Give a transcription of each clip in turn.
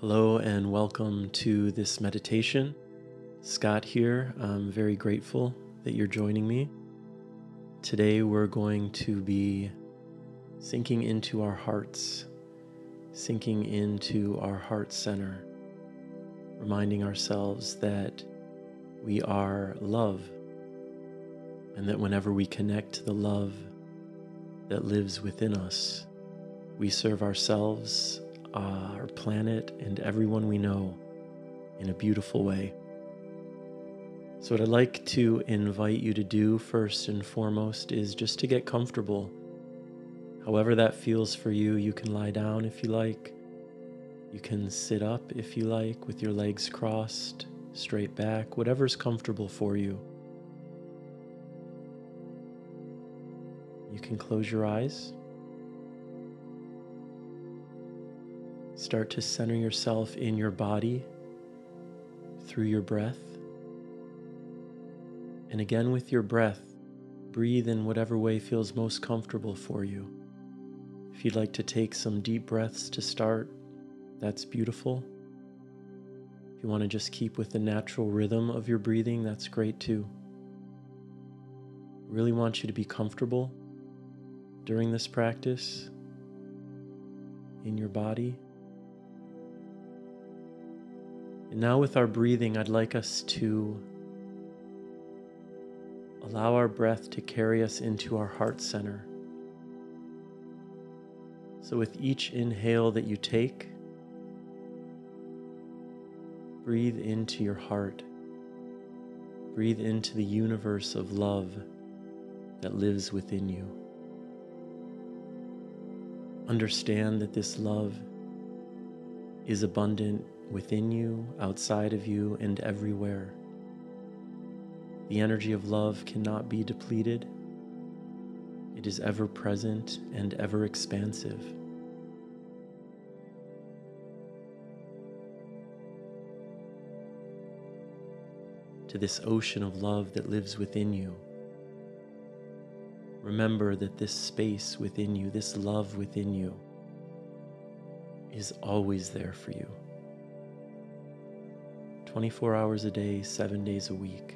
Hello and welcome to this meditation. Scott here. I'm very grateful that you're joining me. Today we're going to be sinking into our hearts, sinking into our heart center, reminding ourselves that we are love and that whenever we connect to the love that lives within us, we serve ourselves Uh, our planet, and everyone we know in a beautiful way. So, what I'd like to invite you to do first and foremost is just to get comfortable. However, that feels for you, you can lie down if you like. You can sit up if you like with your legs crossed, straight back, whatever's comfortable for you. You can close your eyes. Start to center yourself in your body through your breath. And again, with your breath, breathe in whatever way feels most comfortable for you. If you'd like to take some deep breaths to start, that's beautiful. If you want to just keep with the natural rhythm of your breathing, that's great too. I really want you to be comfortable during this practice in your body. And now, with our breathing, I'd like us to allow our breath to carry us into our heart center. So, with each inhale that you take, breathe into your heart. Breathe into the universe of love that lives within you. Understand that this love is abundant within you, outside of you, and everywhere. The energy of love cannot be depleted. It is ever present and ever expansive. To this ocean of love that lives within you, remember that this space within you, this love within you, is always there for you. 24 hours a day, seven days a week.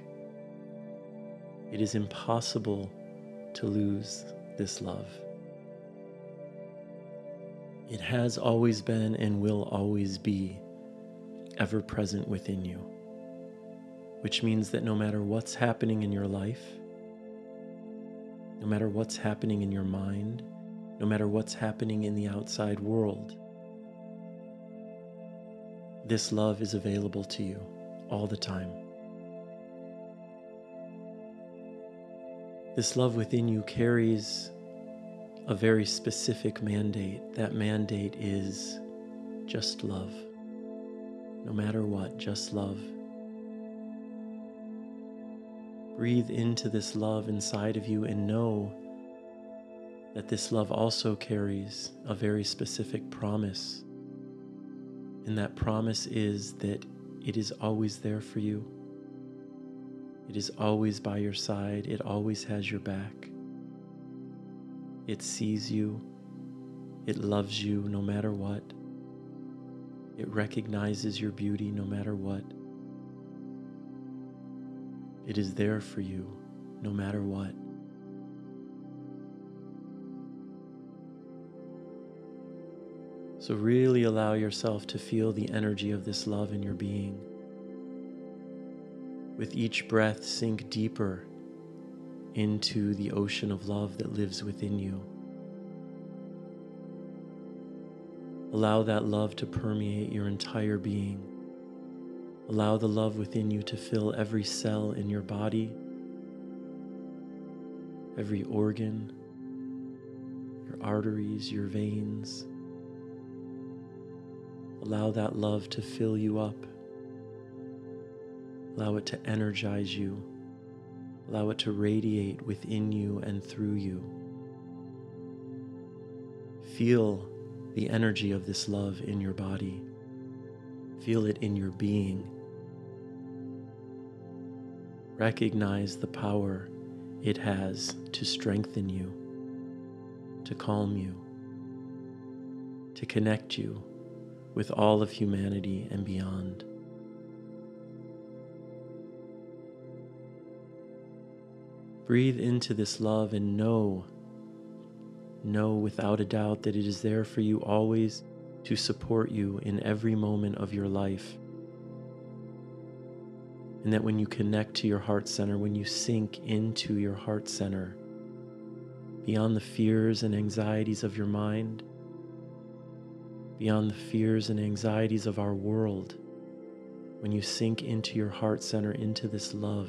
It is impossible to lose this love. It has always been and will always be ever present within you, which means that no matter what's happening in your life, no matter what's happening in your mind, no matter what's happening in the outside world, this love is available to you all the time. This love within you carries a very specific mandate. That mandate is just love. No matter what, just love. Breathe into this love inside of you and know that this love also carries a very specific promise and that promise is that it is always there for you. It is always by your side. It always has your back. It sees you. It loves you no matter what. It recognizes your beauty no matter what. It is there for you no matter what. So, really allow yourself to feel the energy of this love in your being. With each breath, sink deeper into the ocean of love that lives within you. Allow that love to permeate your entire being. Allow the love within you to fill every cell in your body, every organ, your arteries, your veins. Allow that love to fill you up. Allow it to energize you. Allow it to radiate within you and through you. Feel the energy of this love in your body. Feel it in your being. Recognize the power it has to strengthen you, to calm you, to connect you with all of humanity and beyond. Breathe into this love and know, know without a doubt that it is there for you always to support you in every moment of your life. And that when you connect to your heart center, when you sink into your heart center, beyond the fears and anxieties of your mind, beyond the fears and anxieties of our world, when you sink into your heart center, into this love,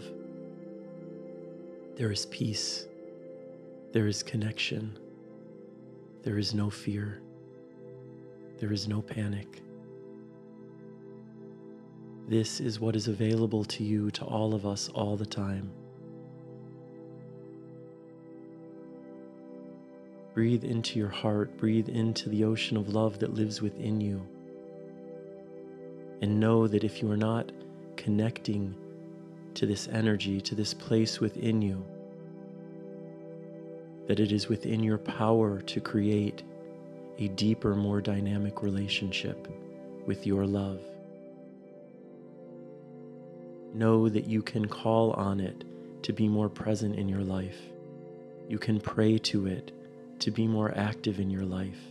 there is peace, there is connection, there is no fear, there is no panic. This is what is available to you, to all of us, all the time. Breathe into your heart, breathe into the ocean of love that lives within you. And know that if you are not connecting to this energy, to this place within you, that it is within your power to create a deeper, more dynamic relationship with your love. Know that you can call on it to be more present in your life. You can pray to it to be more active in your life.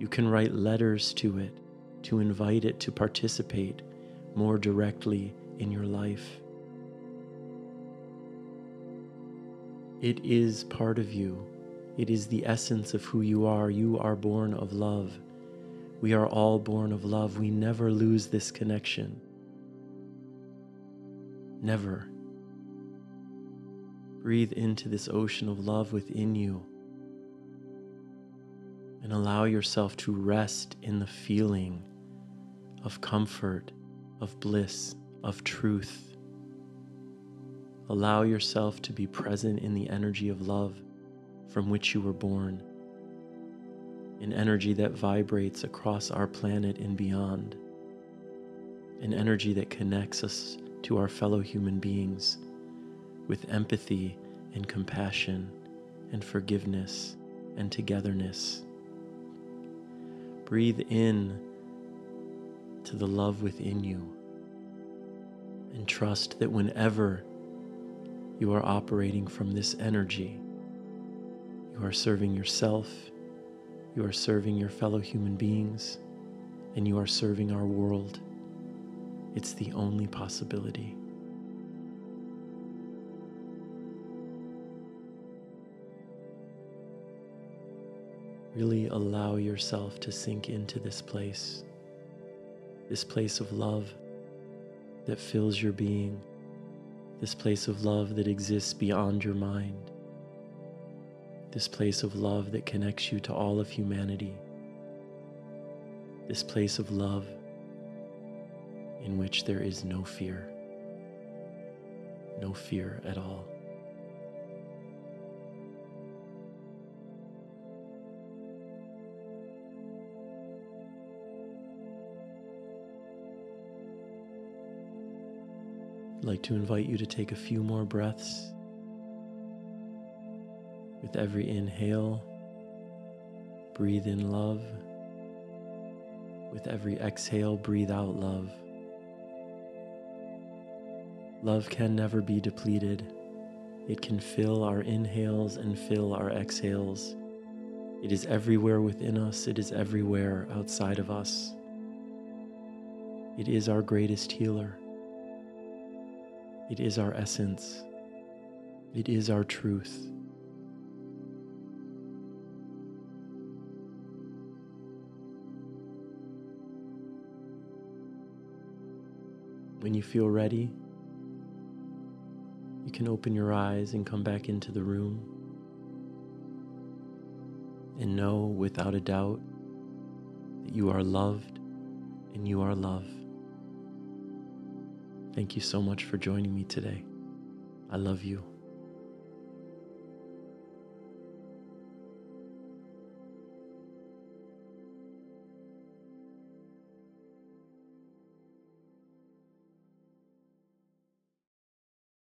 You can write letters to it to invite it to participate more directly in your life. It is part of you. It is the essence of who you are. You are born of love. We are all born of love. We never lose this connection. Never. Breathe into this ocean of love within you and allow yourself to rest in the feeling of comfort, of bliss, of truth. Allow yourself to be present in the energy of love from which you were born, an energy that vibrates across our planet and beyond, an energy that connects us to our fellow human beings with empathy and compassion and forgiveness and togetherness. Breathe in to the love within you and trust that whenever you are operating from this energy. You are serving yourself, you are serving your fellow human beings, and you are serving our world. It's the only possibility. Really allow yourself to sink into this place, this place of love that fills your being this place of love that exists beyond your mind, this place of love that connects you to all of humanity, this place of love in which there is no fear, no fear at all. Like to invite you to take a few more breaths. With every inhale, breathe in love. With every exhale, breathe out love. Love can never be depleted. It can fill our inhales and fill our exhales. It is everywhere within us, it is everywhere outside of us. It is our greatest healer. It is our essence. It is our truth. When you feel ready, you can open your eyes and come back into the room and know without a doubt that you are loved and you are love. Thank you so much for joining me today. I love you.